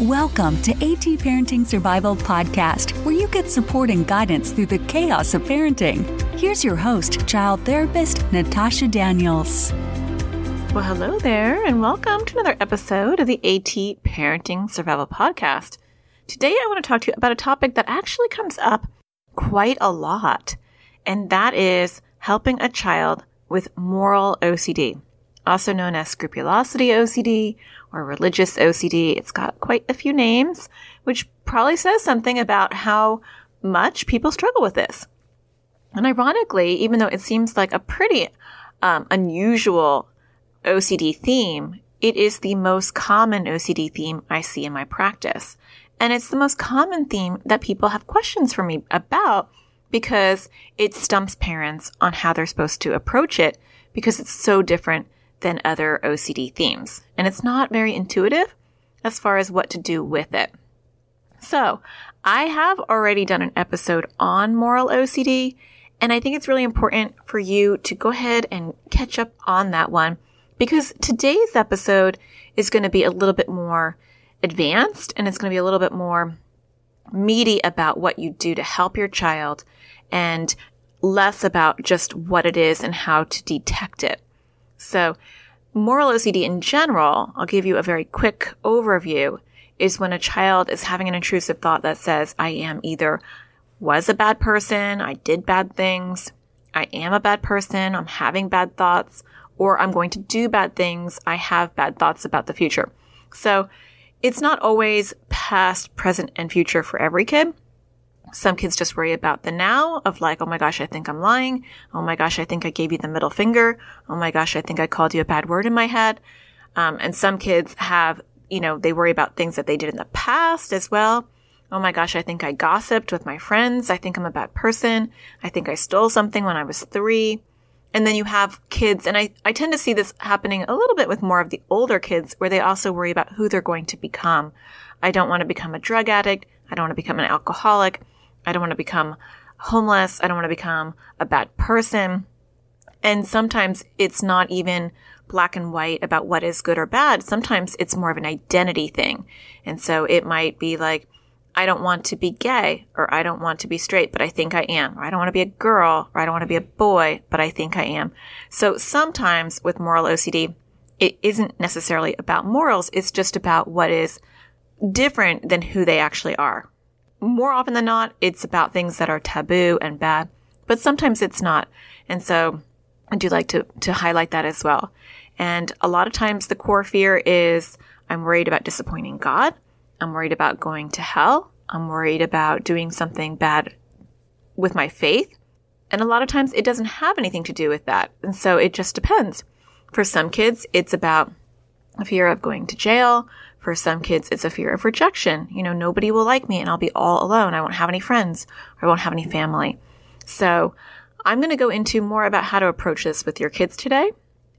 Welcome to AT Parenting Survival Podcast, where you get support and guidance through the chaos of parenting. Here's your host, child therapist Natasha Daniels. Well, hello there, and welcome to another episode of the AT Parenting Survival Podcast. Today, I want to talk to you about a topic that actually comes up quite a lot, and that is helping a child with moral OCD, also known as scrupulosity OCD or religious OCD. It's got quite a few names, which probably says something about how much people struggle with this. And ironically, even though it seems like a pretty um, unusual OCD theme, it is the most common OCD theme I see in my practice. And it's the most common theme that people have questions for me about because it stumps parents on how they're supposed to approach it because it's so different than other OCD themes. And it's not very intuitive as far as what to do with it. So I have already done an episode on moral OCD, and I think it's really important for you to go ahead and catch up on that one because today's episode is going to be a little bit more advanced and it's going to be a little bit more meaty about what you do to help your child and less about just what it is and how to detect it. So moral OCD in general, I'll give you a very quick overview, is when a child is having an intrusive thought that says, I am either was a bad person, I did bad things, I am a bad person, I'm having bad thoughts, or I'm going to do bad things, I have bad thoughts about the future. So it's not always past, present, and future for every kid. Some kids just worry about the now of like, oh my gosh, I think I'm lying. Oh my gosh, I think I gave you the middle finger. Oh my gosh, I think I called you a bad word in my head. Um, and some kids have, you know, they worry about things that they did in the past as well. Oh my gosh, I think I gossiped with my friends. I think I'm a bad person. I think I stole something when I was three. And then you have kids, and I, I tend to see this happening a little bit with more of the older kids where they also worry about who they're going to become. I don't want to become a drug addict. I don't want to become an alcoholic. I don't want to become homeless. I don't want to become a bad person. And sometimes it's not even black and white about what is good or bad. Sometimes it's more of an identity thing. And so it might be like, I don't want to be gay or I don't want to be straight, but I think I am. Or I don't want to be a girl or I don't want to be a boy, but I think I am. So sometimes with moral OCD, it isn't necessarily about morals. It's just about what is different than who they actually are more often than not, it's about things that are taboo and bad, but sometimes it's not. And so I do like to, to highlight that as well. And a lot of times the core fear is I'm worried about disappointing God. I'm worried about going to hell. I'm worried about doing something bad with my faith. And a lot of times it doesn't have anything to do with that. And so it just depends. For some kids, it's about a fear of going to jail, for some kids, it's a fear of rejection. You know, nobody will like me and I'll be all alone. I won't have any friends or I won't have any family. So I'm going to go into more about how to approach this with your kids today.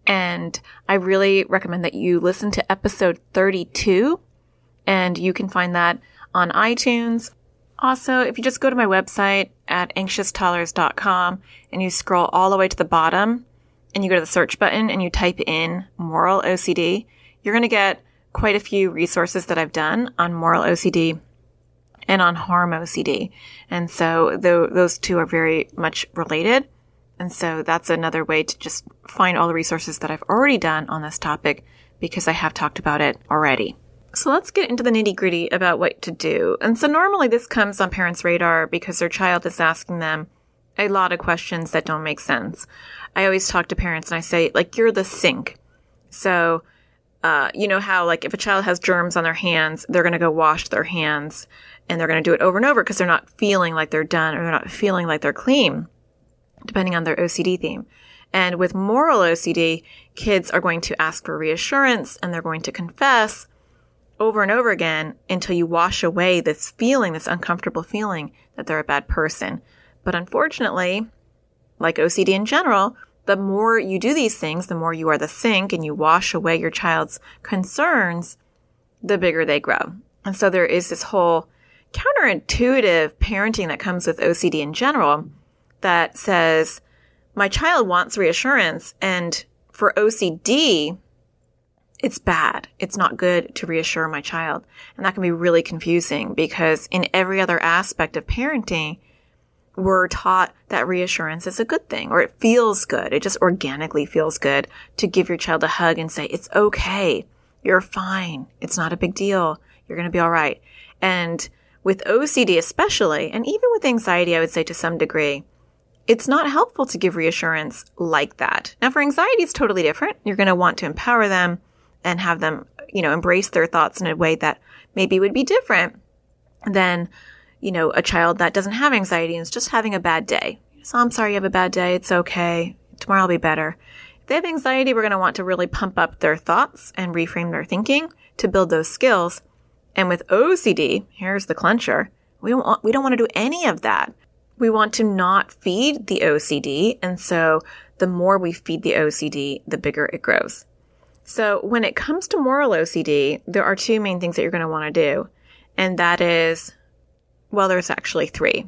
And I really recommend that you listen to episode 32 and you can find that on iTunes. Also, if you just go to my website at anxioustoddlers.com and you scroll all the way to the bottom and you go to the search button and you type in moral OCD, you're going to get quite a few resources that I've done on moral OCD and on harm OCD. And so th- those two are very much related. And so that's another way to just find all the resources that I've already done on this topic because I have talked about it already. So let's get into the nitty gritty about what to do. And so normally this comes on parents' radar because their child is asking them a lot of questions that don't make sense. I always talk to parents and I say, like, you're the sink. So uh, you know how like if a child has germs on their hands, they're going to go wash their hands and they're going to do it over and over because they're not feeling like they're done or they're not feeling like they're clean, depending on their OCD theme. And with moral OCD, kids are going to ask for reassurance and they're going to confess over and over again until you wash away this feeling, this uncomfortable feeling that they're a bad person. But unfortunately, like OCD in general, the more you do these things, the more you are the sink and you wash away your child's concerns, the bigger they grow. And so there is this whole counterintuitive parenting that comes with OCD in general that says, my child wants reassurance. And for OCD, it's bad. It's not good to reassure my child. And that can be really confusing because in every other aspect of parenting, we're taught that reassurance is a good thing or it feels good. It just organically feels good to give your child a hug and say, it's okay. You're fine. It's not a big deal. You're going to be all right. And with OCD, especially, and even with anxiety, I would say to some degree, it's not helpful to give reassurance like that. Now, for anxiety, it's totally different. You're going to want to empower them and have them, you know, embrace their thoughts in a way that maybe would be different than, you know, a child that doesn't have anxiety and is just having a bad day. So I'm sorry you have a bad day. It's okay. Tomorrow will be better. If they have anxiety, we're going to want to really pump up their thoughts and reframe their thinking to build those skills. And with OCD, here's the clencher. We don't want, we don't want to do any of that. We want to not feed the OCD. And so the more we feed the OCD, the bigger it grows. So when it comes to moral OCD, there are two main things that you're going to want to do. And that is, well, there's actually three.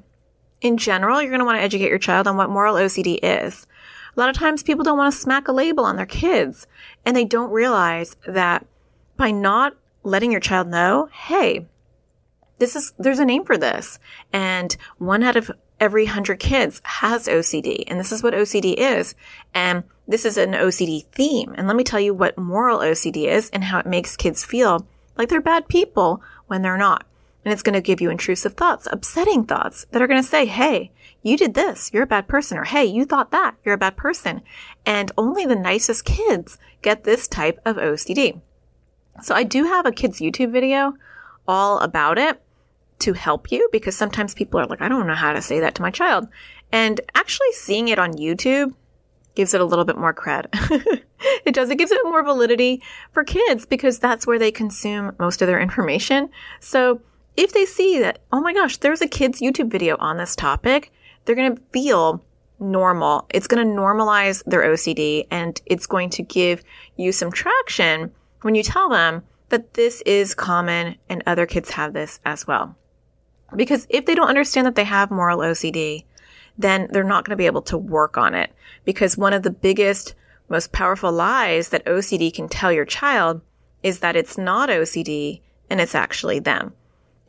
In general, you're going to want to educate your child on what moral OCD is. A lot of times people don't want to smack a label on their kids and they don't realize that by not letting your child know, hey, this is, there's a name for this. And one out of every hundred kids has OCD. And this is what OCD is. And this is an OCD theme. And let me tell you what moral OCD is and how it makes kids feel like they're bad people when they're not. And it's going to give you intrusive thoughts, upsetting thoughts that are going to say, Hey, you did this. You're a bad person. Or Hey, you thought that. You're a bad person. And only the nicest kids get this type of OCD. So I do have a kids YouTube video all about it to help you because sometimes people are like, I don't know how to say that to my child. And actually seeing it on YouTube gives it a little bit more cred. it does. It gives it more validity for kids because that's where they consume most of their information. So if they see that, oh my gosh, there's a kid's YouTube video on this topic, they're going to feel normal. It's going to normalize their OCD and it's going to give you some traction when you tell them that this is common and other kids have this as well. Because if they don't understand that they have moral OCD, then they're not going to be able to work on it. Because one of the biggest, most powerful lies that OCD can tell your child is that it's not OCD and it's actually them.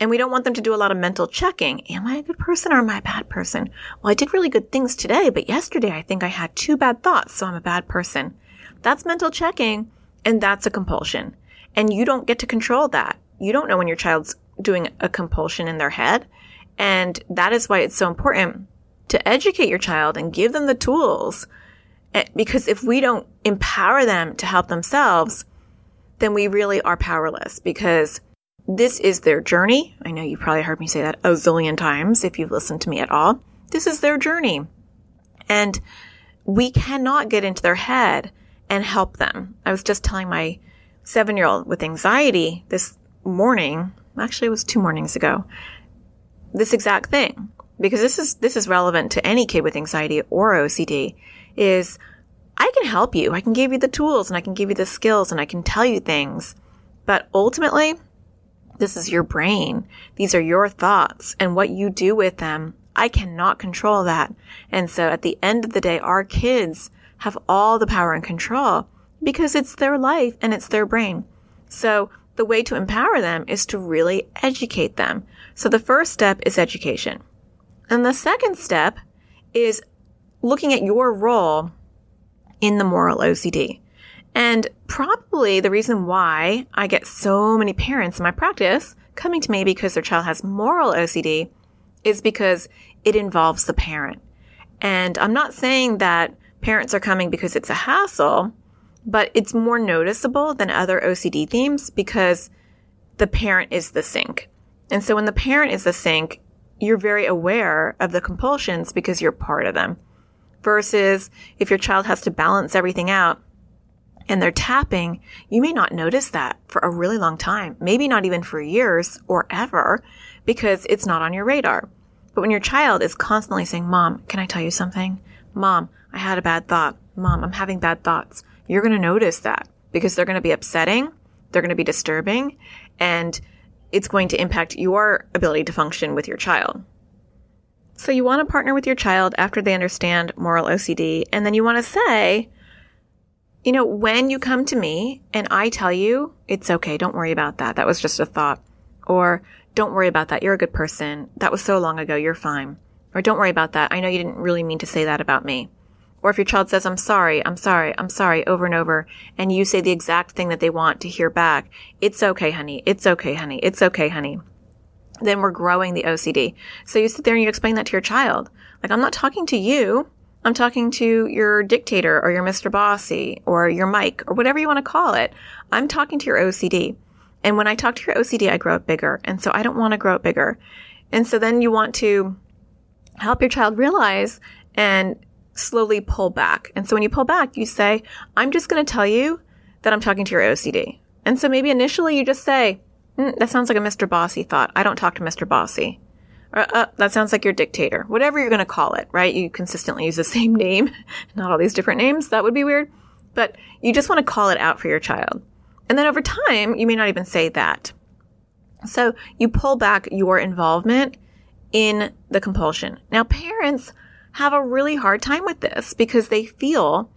And we don't want them to do a lot of mental checking. Am I a good person or am I a bad person? Well, I did really good things today, but yesterday I think I had two bad thoughts, so I'm a bad person. That's mental checking and that's a compulsion. And you don't get to control that. You don't know when your child's doing a compulsion in their head. And that is why it's so important to educate your child and give them the tools. Eh, because if we don't empower them to help themselves, then we really are powerless because this is their journey. I know you've probably heard me say that a zillion times if you've listened to me at all. This is their journey. And we cannot get into their head and help them. I was just telling my seven year old with anxiety this morning actually it was two mornings ago, this exact thing. Because this is, this is relevant to any kid with anxiety or OCD is I can help you. I can give you the tools and I can give you the skills and I can tell you things. But ultimately, this is your brain. These are your thoughts and what you do with them. I cannot control that. And so at the end of the day, our kids have all the power and control because it's their life and it's their brain. So the way to empower them is to really educate them. So the first step is education. And the second step is looking at your role in the moral OCD. And probably the reason why I get so many parents in my practice coming to me because their child has moral OCD is because it involves the parent. And I'm not saying that parents are coming because it's a hassle but it's more noticeable than other OCD themes because the parent is the sink. And so when the parent is the sink, you're very aware of the compulsions because you're part of them. Versus if your child has to balance everything out and they're tapping, you may not notice that for a really long time, maybe not even for years or ever because it's not on your radar. But when your child is constantly saying, Mom, can I tell you something? Mom, I had a bad thought. Mom, I'm having bad thoughts you're going to notice that because they're going to be upsetting, they're going to be disturbing, and it's going to impact your ability to function with your child. So you want to partner with your child after they understand moral OCD, and then you want to say, you know, when you come to me and I tell you, it's okay, don't worry about that. That was just a thought. Or, don't worry about that. You're a good person. That was so long ago. You're fine. Or, don't worry about that. I know you didn't really mean to say that about me. Or if your child says, I'm sorry, I'm sorry, I'm sorry over and over, and you say the exact thing that they want to hear back, it's okay, honey. It's okay, honey. It's okay, honey. Then we're growing the OCD. So you sit there and you explain that to your child. Like, I'm not talking to you. I'm talking to your dictator or your Mr. Bossy or your Mike or whatever you want to call it. I'm talking to your OCD. And when I talk to your OCD, I grow it bigger. And so I don't want to grow it bigger. And so then you want to help your child realize and slowly pull back. And so when you pull back, you say, I'm just going to tell you that I'm talking to your OCD. And so maybe initially you just say, mm, that sounds like a Mr. Bossy thought. I don't talk to Mr. Bossy. Or, uh, that sounds like your dictator. Whatever you're going to call it, right? You consistently use the same name, not all these different names. That would be weird. But you just want to call it out for your child. And then over time, you may not even say that. So you pull back your involvement in the compulsion. Now, parents have a really hard time with this because they feel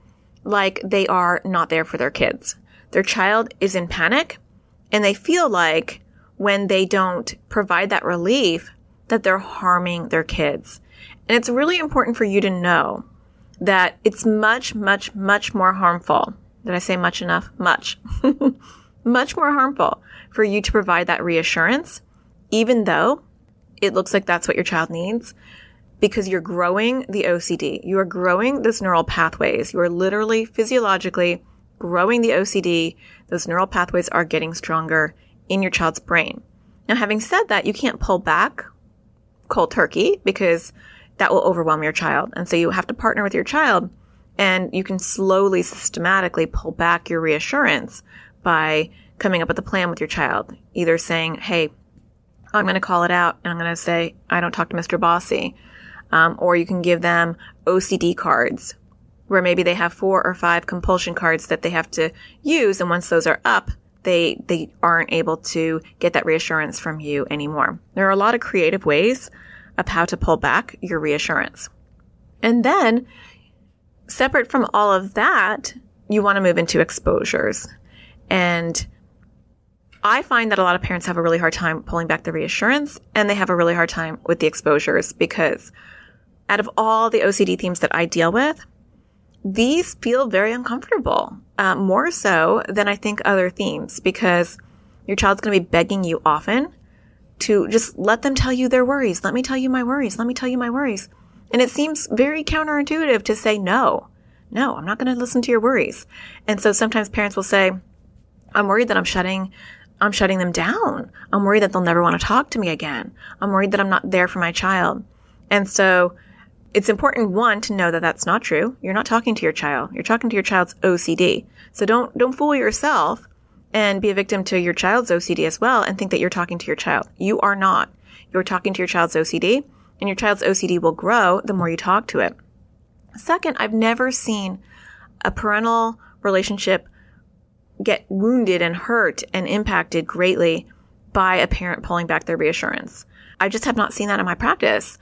like they are not there for their kids. Their child is in panic and they feel like when they don't provide that relief that they're harming their kids. And it's really important for you to know that it's much, much, much more harmful. Did I say much enough? Much. much more harmful for you to provide that reassurance, even though it looks like that's what your child needs, because you're growing the OCD. You are growing those neural pathways. You are literally physiologically growing the OCD. Those neural pathways are getting stronger in your child's brain. Now, having said that, you can't pull back cold turkey because that will overwhelm your child. And so you have to partner with your child and you can slowly, systematically pull back your reassurance by coming up with a plan with your child. Either saying, Hey, I'm going to call it out and I'm going to say, I don't talk to Mr. Bossy. Um, or you can give them OCD cards where maybe they have four or five compulsion cards that they have to use. And once those are up, they, they aren't able to get that reassurance from you anymore. There are a lot of creative ways of how to pull back your reassurance. And then separate from all of that, you want to move into exposures. And I find that a lot of parents have a really hard time pulling back the reassurance and they have a really hard time with the exposures because out of all the OCD themes that I deal with, these feel very uncomfortable, uh, more so than I think other themes, because your child's going to be begging you often to just let them tell you their worries. Let me tell you my worries. Let me tell you my worries. And it seems very counterintuitive to say, no, no, I'm not going to listen to your worries. And so sometimes parents will say, I'm worried that I'm shutting, I'm shutting them down. I'm worried that they'll never want to talk to me again. I'm worried that I'm not there for my child. And so it's important one to know that that's not true. You're not talking to your child. You're talking to your child's OCD. So don't don't fool yourself and be a victim to your child's OCD as well and think that you're talking to your child. You are not. You're talking to your child's OCD and your child's OCD will grow the more you talk to it. Second, I've never seen a parental relationship get wounded and hurt and impacted greatly by a parent pulling back their reassurance. I just have not seen that in my practice.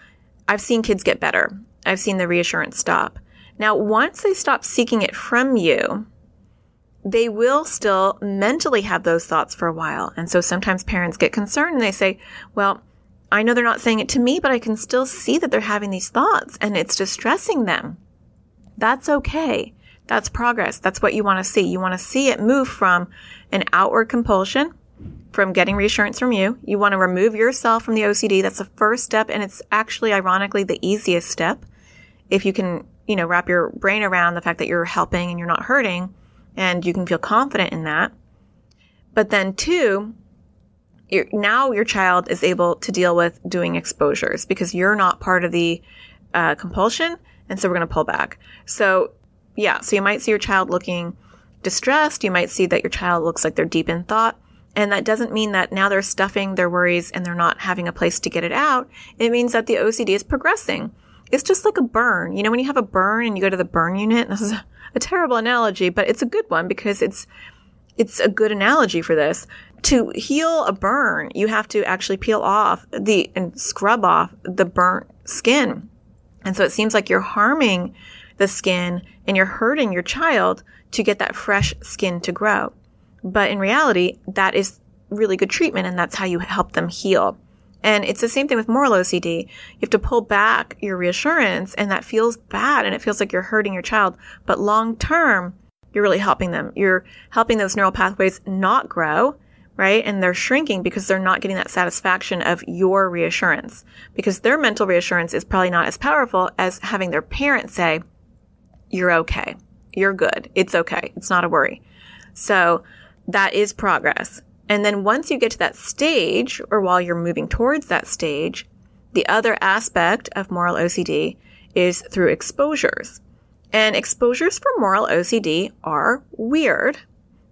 I've seen kids get better. I've seen the reassurance stop. Now, once they stop seeking it from you, they will still mentally have those thoughts for a while. And so sometimes parents get concerned and they say, well, I know they're not saying it to me, but I can still see that they're having these thoughts and it's distressing them. That's okay. That's progress. That's what you want to see. You want to see it move from an outward compulsion from getting reassurance from you. You want to remove yourself from the OCD. That's the first step. And it's actually, ironically, the easiest step. If you can, you know, wrap your brain around the fact that you're helping and you're not hurting and you can feel confident in that. But then two, now your child is able to deal with doing exposures because you're not part of the uh, compulsion. And so we're going to pull back. So yeah, so you might see your child looking distressed. You might see that your child looks like they're deep in thought. And that doesn't mean that now they're stuffing their worries and they're not having a place to get it out. It means that the OCD is progressing. It's just like a burn. You know, when you have a burn and you go to the burn unit, this is a, terrible analogy, but it's a good one because it's, it's a good analogy for this. To heal a burn, you have to actually peel off the and scrub off the burnt skin. And so it seems like you're harming the skin and you're hurting your child to get that fresh skin to grow. But in reality, that is really good treatment and that's how you help them heal. And it's the same thing with moral OCD. You have to pull back your reassurance and that feels bad and it feels like you're hurting your child. But long term, you're really helping them. You're helping those neural pathways not grow, right? And they're shrinking because they're not getting that satisfaction of your reassurance because their mental reassurance is probably not as powerful as having their parents say, you're okay. You're good. It's okay. It's not a worry. So that is progress. And then once you get to that stage, or while you're moving towards that stage, the other aspect of moral OCD is through exposures. And exposures for moral OCD are weird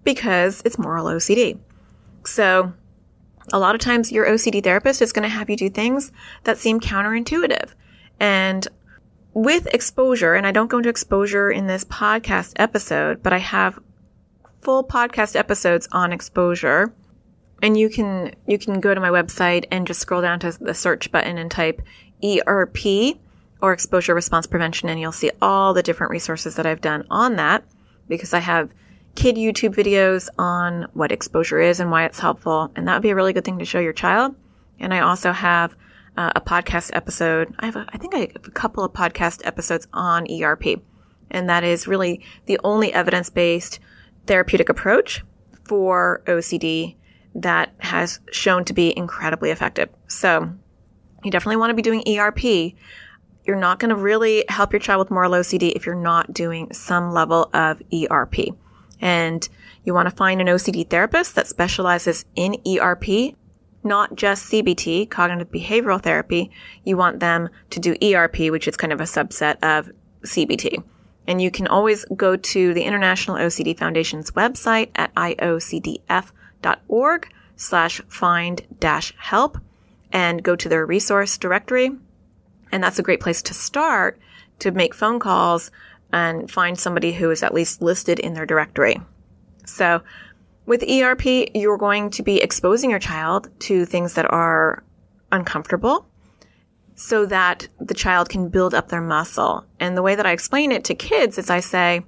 because it's moral OCD. So a lot of times your OCD therapist is going to have you do things that seem counterintuitive. And with exposure, and I don't go into exposure in this podcast episode, but I have full podcast episodes on exposure and you can you can go to my website and just scroll down to the search button and type ERP or exposure response prevention and you'll see all the different resources that I've done on that because I have kid YouTube videos on what exposure is and why it's helpful and that would be a really good thing to show your child. And I also have uh, a podcast episode. I have a, I think I have a couple of podcast episodes on ERP and that is really the only evidence-based therapeutic approach for OCD that has shown to be incredibly effective. So you definitely want to be doing ERP. You're not going to really help your child with moral OCD if you're not doing some level of ERP. And you want to find an OCD therapist that specializes in ERP, not just CBT, cognitive behavioral therapy. You want them to do ERP, which is kind of a subset of CBT. And you can always go to the International OCD Foundation's website at iocdf.com org slash find dash help and go to their resource directory. And that's a great place to start to make phone calls and find somebody who is at least listed in their directory. So with ERP, you're going to be exposing your child to things that are uncomfortable so that the child can build up their muscle. And the way that I explain it to kids is I say,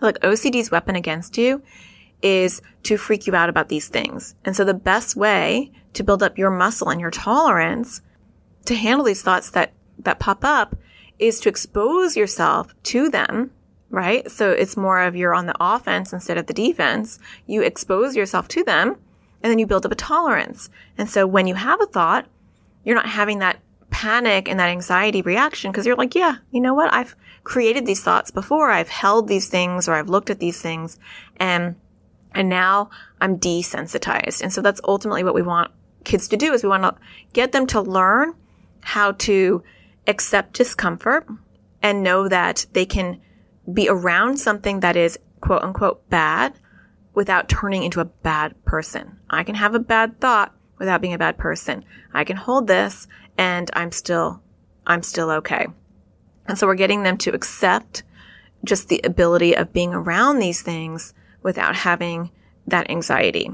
look, OCD's weapon against you is to freak you out about these things. And so the best way to build up your muscle and your tolerance to handle these thoughts that, that pop up is to expose yourself to them, right? So it's more of you're on the offense instead of the defense. You expose yourself to them and then you build up a tolerance. And so when you have a thought, you're not having that panic and that anxiety reaction because you're like, yeah, you know what? I've created these thoughts before. I've held these things or I've looked at these things and and now I'm desensitized. And so that's ultimately what we want kids to do is we want to get them to learn how to accept discomfort and know that they can be around something that is quote unquote bad without turning into a bad person. I can have a bad thought without being a bad person. I can hold this and I'm still, I'm still okay. And so we're getting them to accept just the ability of being around these things without having that anxiety.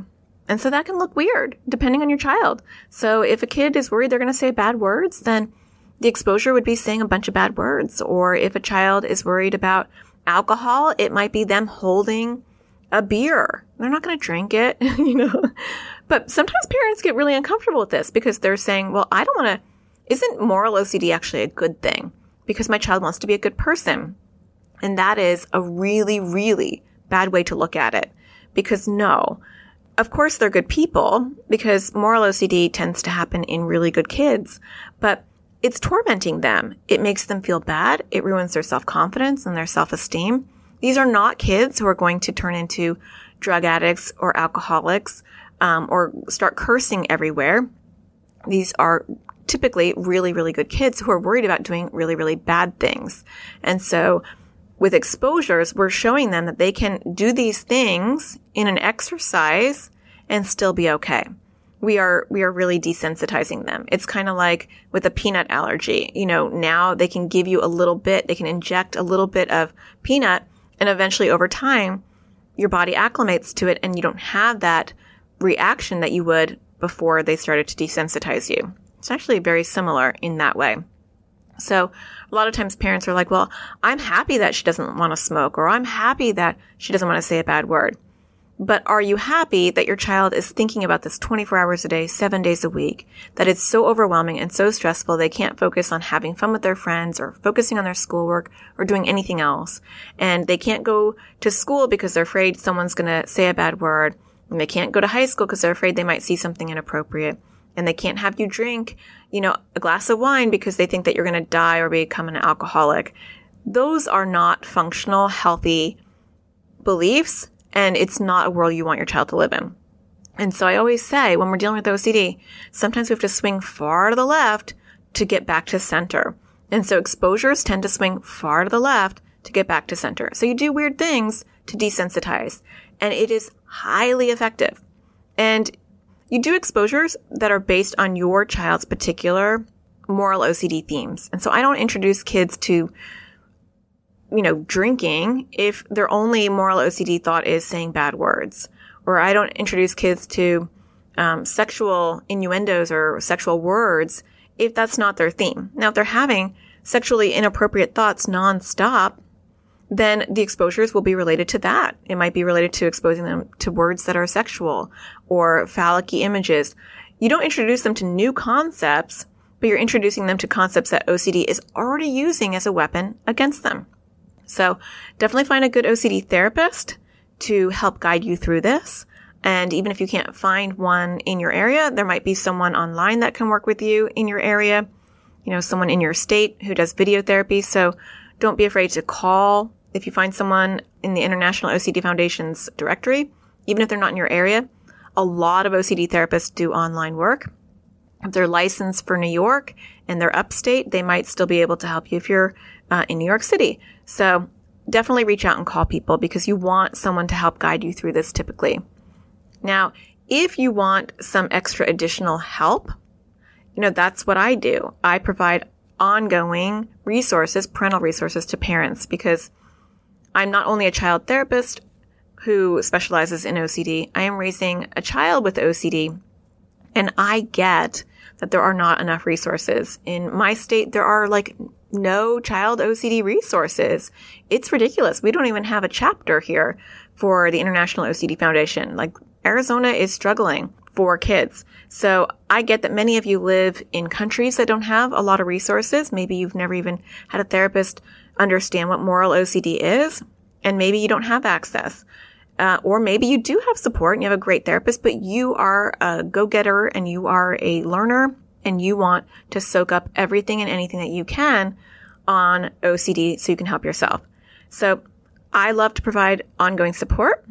And so that can look weird depending on your child. So if a kid is worried they're going to say bad words, then the exposure would be saying a bunch of bad words. Or if a child is worried about alcohol, it might be them holding a beer. They're not going to drink it, you know. But sometimes parents get really uncomfortable with this because they're saying, well, I don't want to, isn't moral OCD actually a good thing? Because my child wants to be a good person. And that is a really, really bad way to look at it. Because no, of course they're good people because moral OCD tends to happen in really good kids, but it's tormenting them. It makes them feel bad. It ruins their self-confidence and their self-esteem. These are not kids who are going to turn into drug addicts or alcoholics um, or start cursing everywhere. These are typically really, really good kids who are worried about doing really, really bad things. And so with exposures, we're showing them that they can do these things in an exercise and still be okay. We are, we are really desensitizing them. It's kind of like with a peanut allergy. You know, now they can give you a little bit, they can inject a little bit of peanut and eventually over time, your body acclimates to it and you don't have that reaction that you would before they started to desensitize you. It's actually very similar in that way. So a lot of times parents are like, well, I'm happy that she doesn't want to smoke or I'm happy that she doesn't want to say a bad word. But are you happy that your child is thinking about this 24 hours a day, seven days a week, that it's so overwhelming and so stressful they can't focus on having fun with their friends or focusing on their schoolwork or doing anything else? And they can't go to school because they're afraid someone's going to say a bad word. And they can't go to high school because they're afraid they might see something inappropriate. And they can't have you drink, you know, a glass of wine because they think that you're going to die or become an alcoholic. Those are not functional, healthy beliefs and it's not a world you want your child to live in. And so I always say when we're dealing with OCD, sometimes we have to swing far to the left to get back to center. And so exposures tend to swing far to the left to get back to center. So you do weird things to desensitize and it is highly effective. And you do exposures that are based on your child's particular moral OCD themes. And so I don't introduce kids to you know, drinking if their only moral OCD thought is saying bad words. Or I don't introduce kids to um, sexual innuendos or sexual words if that's not their theme. Now, if they're having sexually inappropriate thoughts nonstop, then the exposures will be related to that. It might be related to exposing them to words that are sexual or phallic images. You don't introduce them to new concepts, but you're introducing them to concepts that OCD is already using as a weapon against them. So definitely find a good OCD therapist to help guide you through this. And even if you can't find one in your area, there might be someone online that can work with you in your area. You know, someone in your state who does video therapy. So don't be afraid to call if you find someone in the International OCD Foundation's directory, even if they're not in your area. A lot of OCD therapists do online work. If they're licensed for New York and they're upstate, they might still be able to help you if you're uh, in New York City. So definitely reach out and call people because you want someone to help guide you through this typically. Now, if you want some extra additional help, you know, that's what I do. I provide ongoing resources, parental resources to parents because I'm not only a child therapist who specializes in OCD, I am raising a child with OCD and I get that there are not enough resources. In my state, there are like no child OCD resources. It's ridiculous. We don't even have a chapter here for the International OCD Foundation. Like Arizona is struggling for kids. So I get that many of you live in countries that don't have a lot of resources. Maybe you've never even had a therapist understand what moral OCD is, and maybe you don't have access. Uh, or maybe you do have support and you have a great therapist, but you are a go-getter and you are a learner and you want to soak up everything and anything that you can on OCD so you can help yourself. So I love to provide ongoing support.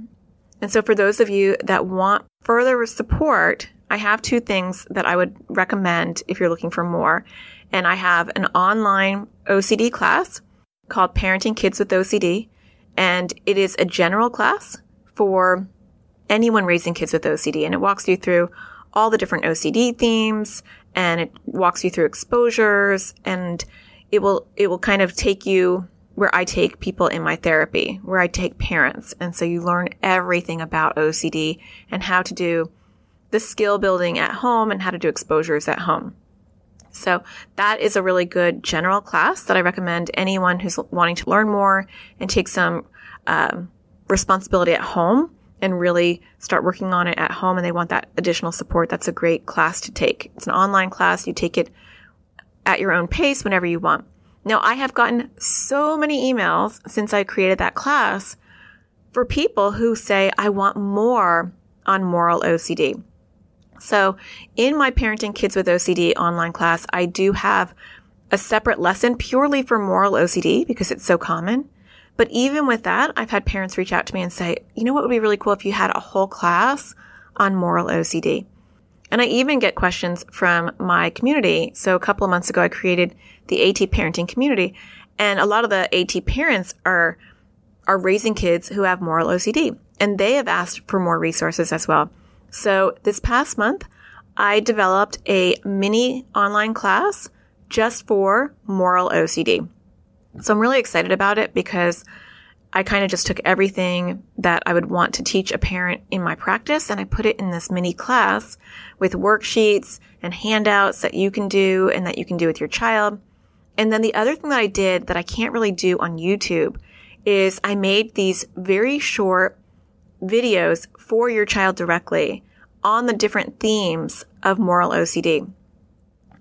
And so for those of you that want further support, I have two things that I would recommend if you're looking for more. And I have an online OCD class called Parenting Kids with OCD. And it is a general class for anyone raising kids with OCD. And it walks you through all the different OCD themes and it walks you through exposures and it will, it will kind of take you where I take people in my therapy, where I take parents. And so you learn everything about OCD and how to do the skill building at home and how to do exposures at home. So that is a really good general class that I recommend anyone who's wanting to learn more and take some um, responsibility at home and really start working on it at home and they want that additional support, that's a great class to take. It's an online class. You take it at your own pace whenever you want. Now, I have gotten so many emails since I created that class for people who say, I want more on moral OCD. So in my parenting kids with OCD online class, I do have a separate lesson purely for moral OCD because it's so common. But even with that, I've had parents reach out to me and say, you know what would be really cool if you had a whole class on moral OCD? And I even get questions from my community. So a couple of months ago, I created the AT parenting community and a lot of the AT parents are, are raising kids who have moral OCD and they have asked for more resources as well. So this past month, I developed a mini online class just for moral OCD. So I'm really excited about it because I kind of just took everything that I would want to teach a parent in my practice and I put it in this mini class with worksheets and handouts that you can do and that you can do with your child. And then the other thing that I did that I can't really do on YouTube is I made these very short videos for your child directly on the different themes of moral OCD.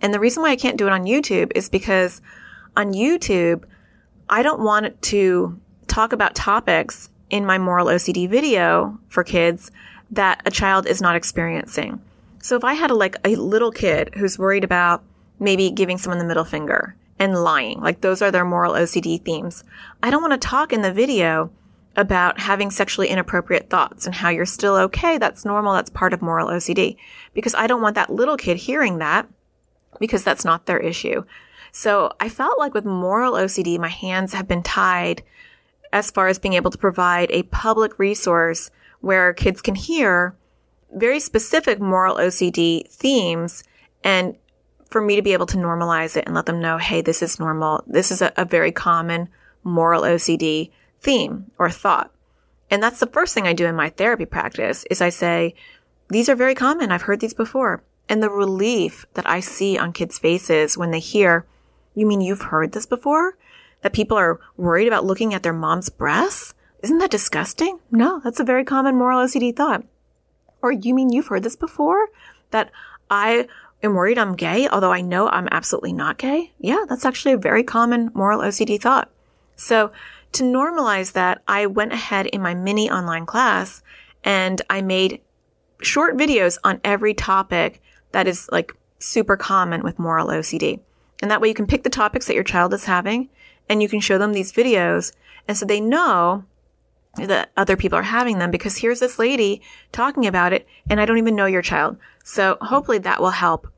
And the reason why I can't do it on YouTube is because on YouTube, I don't want to talk about topics in my moral OCD video for kids that a child is not experiencing. So if I had a, like a little kid who's worried about maybe giving someone the middle finger and lying, like those are their moral OCD themes, I don't want to talk in the video about having sexually inappropriate thoughts and how you're still okay. That's normal. That's part of moral OCD because I don't want that little kid hearing that because that's not their issue. So I felt like with moral OCD, my hands have been tied as far as being able to provide a public resource where kids can hear very specific moral OCD themes and for me to be able to normalize it and let them know, hey, this is normal. This is a, a very common moral OCD theme or thought. And that's the first thing I do in my therapy practice is I say, these are very common. I've heard these before. And the relief that I see on kids' faces when they hear, you mean you've heard this before? That people are worried about looking at their mom's breasts? Isn't that disgusting? No, that's a very common moral OCD thought. Or you mean you've heard this before? That I am worried I'm gay, although I know I'm absolutely not gay? Yeah, that's actually a very common moral OCD thought. So to normalize that, I went ahead in my mini online class and I made short videos on every topic that is like super common with moral OCD. And that way you can pick the topics that your child is having and you can show them these videos. And so they know that other people are having them because here's this lady talking about it and I don't even know your child. So hopefully that will help.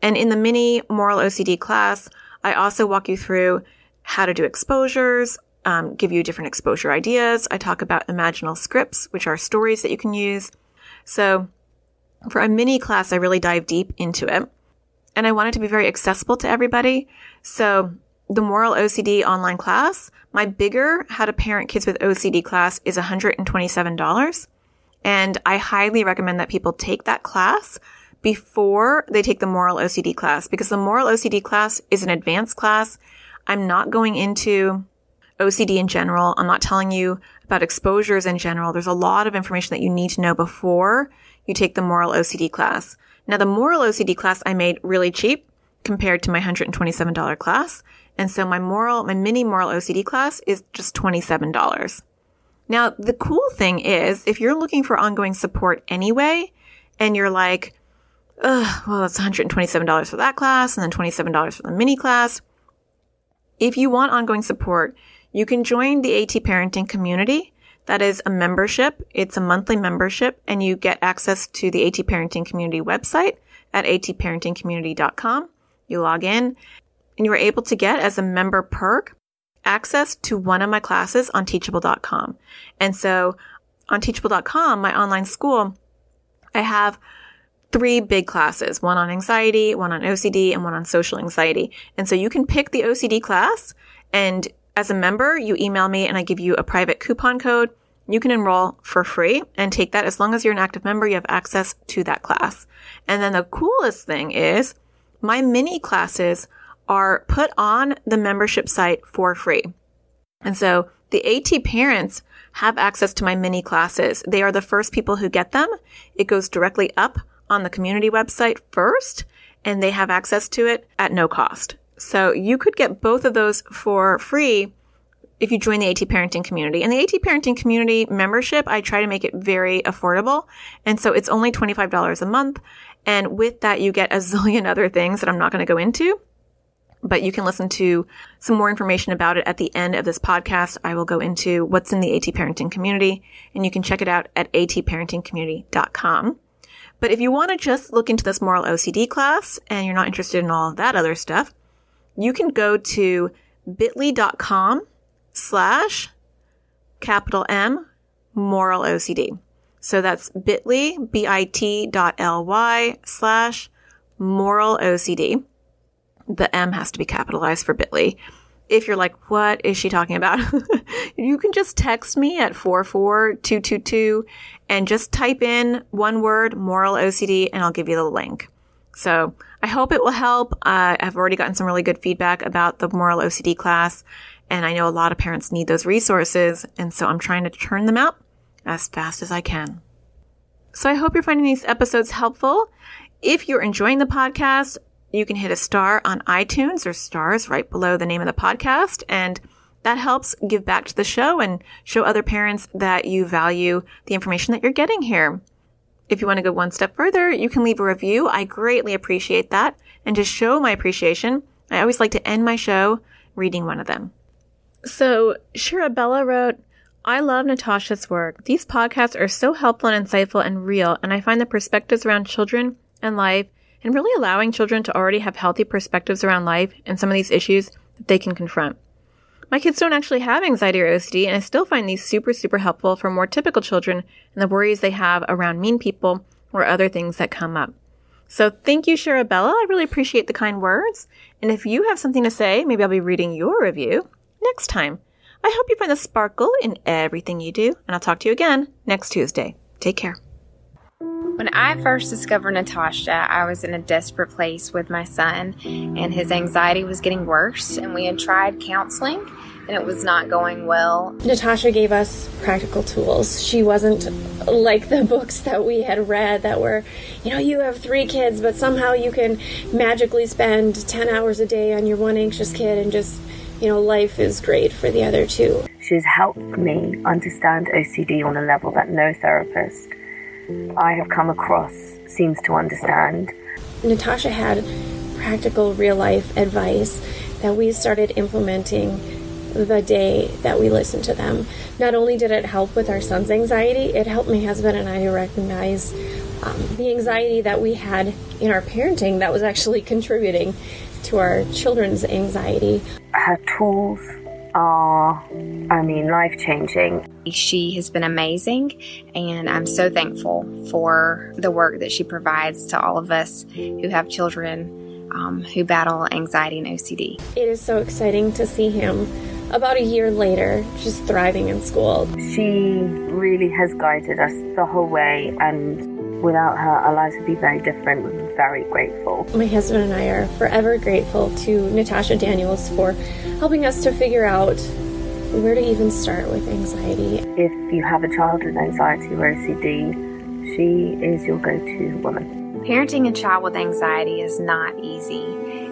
And in the mini moral OCD class, I also walk you through how to do exposures, um, give you different exposure ideas. I talk about imaginal scripts, which are stories that you can use. So for a mini class, I really dive deep into it and I want it to be very accessible to everybody. So the moral OCD online class, my bigger how to parent kids with OCD class is $127. And I highly recommend that people take that class before they take the moral OCD class because the moral OCD class is an advanced class. I'm not going into OCD in general. I'm not telling you about exposures in general. There's a lot of information that you need to know before you take the moral OCD class. Now, the moral OCD class I made really cheap compared to my $127 class. And so my moral, my mini moral OCD class is just $27. Now, the cool thing is if you're looking for ongoing support anyway, and you're like, Ugh, well, that's $127 for that class and then $27 for the mini class. If you want ongoing support, you can join the AT parenting community. That is a membership. It's a monthly membership and you get access to the AT parenting community website at atparentingcommunity.com. You log in and you are able to get as a member perk access to one of my classes on teachable.com. And so on teachable.com, my online school, I have three big classes, one on anxiety, one on OCD, and one on social anxiety. And so you can pick the OCD class and as a member, you email me and I give you a private coupon code. You can enroll for free and take that as long as you're an active member, you have access to that class. And then the coolest thing is my mini classes are put on the membership site for free. And so the AT parents have access to my mini classes. They are the first people who get them. It goes directly up on the community website first and they have access to it at no cost. So you could get both of those for free if you join the AT parenting community. And the AT parenting community membership, I try to make it very affordable. And so it's only $25 a month. And with that, you get a zillion other things that I'm not going to go into. But you can listen to some more information about it at the end of this podcast. I will go into what's in the AT parenting community and you can check it out at atparentingcommunity.com. But if you want to just look into this moral OCD class and you're not interested in all of that other stuff, you can go to bit.ly.com slash capital M moral OCD. So that's bit.ly, B-I-T dot L-Y slash moral OCD. The M has to be capitalized for bit.ly. If you're like, what is she talking about? you can just text me at 44222 and just type in one word, moral OCD, and I'll give you the link. So I hope it will help. Uh, I've already gotten some really good feedback about the moral OCD class, and I know a lot of parents need those resources, and so I'm trying to churn them out as fast as I can. So I hope you're finding these episodes helpful. If you're enjoying the podcast, you can hit a star on iTunes or stars right below the name of the podcast, and that helps give back to the show and show other parents that you value the information that you're getting here. If you want to go one step further, you can leave a review. I greatly appreciate that. And to show my appreciation, I always like to end my show reading one of them. So, Shirabella wrote, I love Natasha's work. These podcasts are so helpful and insightful and real, and I find the perspectives around children and life and really allowing children to already have healthy perspectives around life and some of these issues that they can confront. My kids don't actually have anxiety or OCD, and I still find these super, super helpful for more typical children and the worries they have around mean people or other things that come up. So thank you, Sharabella. I really appreciate the kind words. And if you have something to say, maybe I'll be reading your review next time. I hope you find the sparkle in everything you do, and I'll talk to you again next Tuesday. Take care. When I first discovered Natasha, I was in a desperate place with my son, and his anxiety was getting worse, and we had tried counseling. And it was not going well. Natasha gave us practical tools. She wasn't like the books that we had read that were, you know, you have three kids, but somehow you can magically spend 10 hours a day on your one anxious kid and just, you know, life is great for the other two. She's helped me understand OCD on a level that no therapist I have come across seems to understand. Natasha had practical real life advice that we started implementing the day that we listened to them. Not only did it help with our son's anxiety, it helped my husband and I to recognize um, the anxiety that we had in our parenting that was actually contributing to our children's anxiety. Her tools are, I mean, life changing. She has been amazing, and I'm so thankful for the work that she provides to all of us who have children um, who battle anxiety and OCD. It is so exciting to see him about a year later just thriving in school. She really has guided us the whole way, and Without her, our lives would be very different. We're very grateful. My husband and I are forever grateful to Natasha Daniels for helping us to figure out where to even start with anxiety. If you have a child with anxiety or OCD, she is your go to woman. Parenting a child with anxiety is not easy,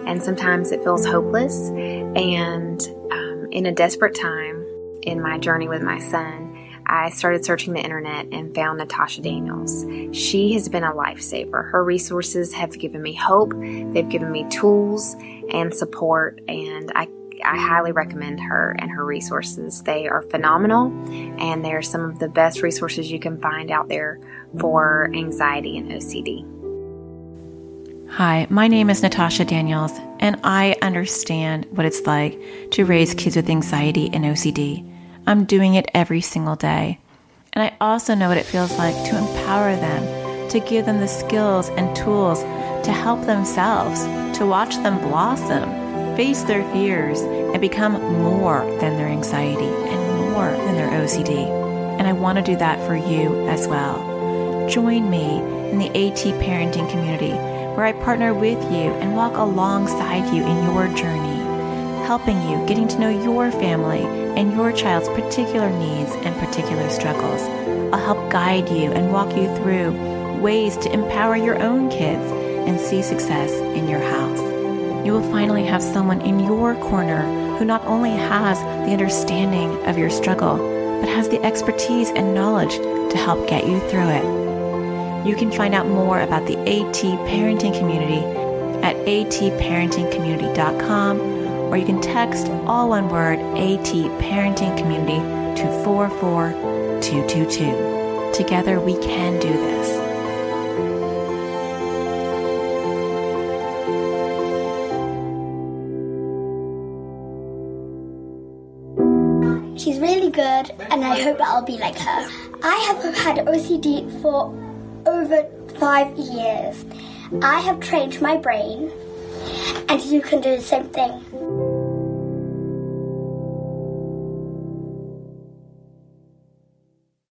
and sometimes it feels hopeless. And um, in a desperate time in my journey with my son, I started searching the internet and found Natasha Daniels. She has been a lifesaver. Her resources have given me hope, they've given me tools and support, and I I highly recommend her and her resources. They are phenomenal and they're some of the best resources you can find out there for anxiety and OCD. Hi, my name is Natasha Daniels, and I understand what it's like to raise kids with anxiety and OCD. I'm doing it every single day. And I also know what it feels like to empower them, to give them the skills and tools to help themselves, to watch them blossom, face their fears, and become more than their anxiety and more than their OCD. And I want to do that for you as well. Join me in the AT parenting community where I partner with you and walk alongside you in your journey helping you getting to know your family and your child's particular needs and particular struggles. I'll help guide you and walk you through ways to empower your own kids and see success in your house. You will finally have someone in your corner who not only has the understanding of your struggle, but has the expertise and knowledge to help get you through it. You can find out more about the AT Parenting Community at atparentingcommunity.com or you can text all one word AT Parenting Community to 44222. Together we can do this. She's really good, and I hope I'll be like her. I have had OCD for over five years. I have trained my brain, and you can do the same thing.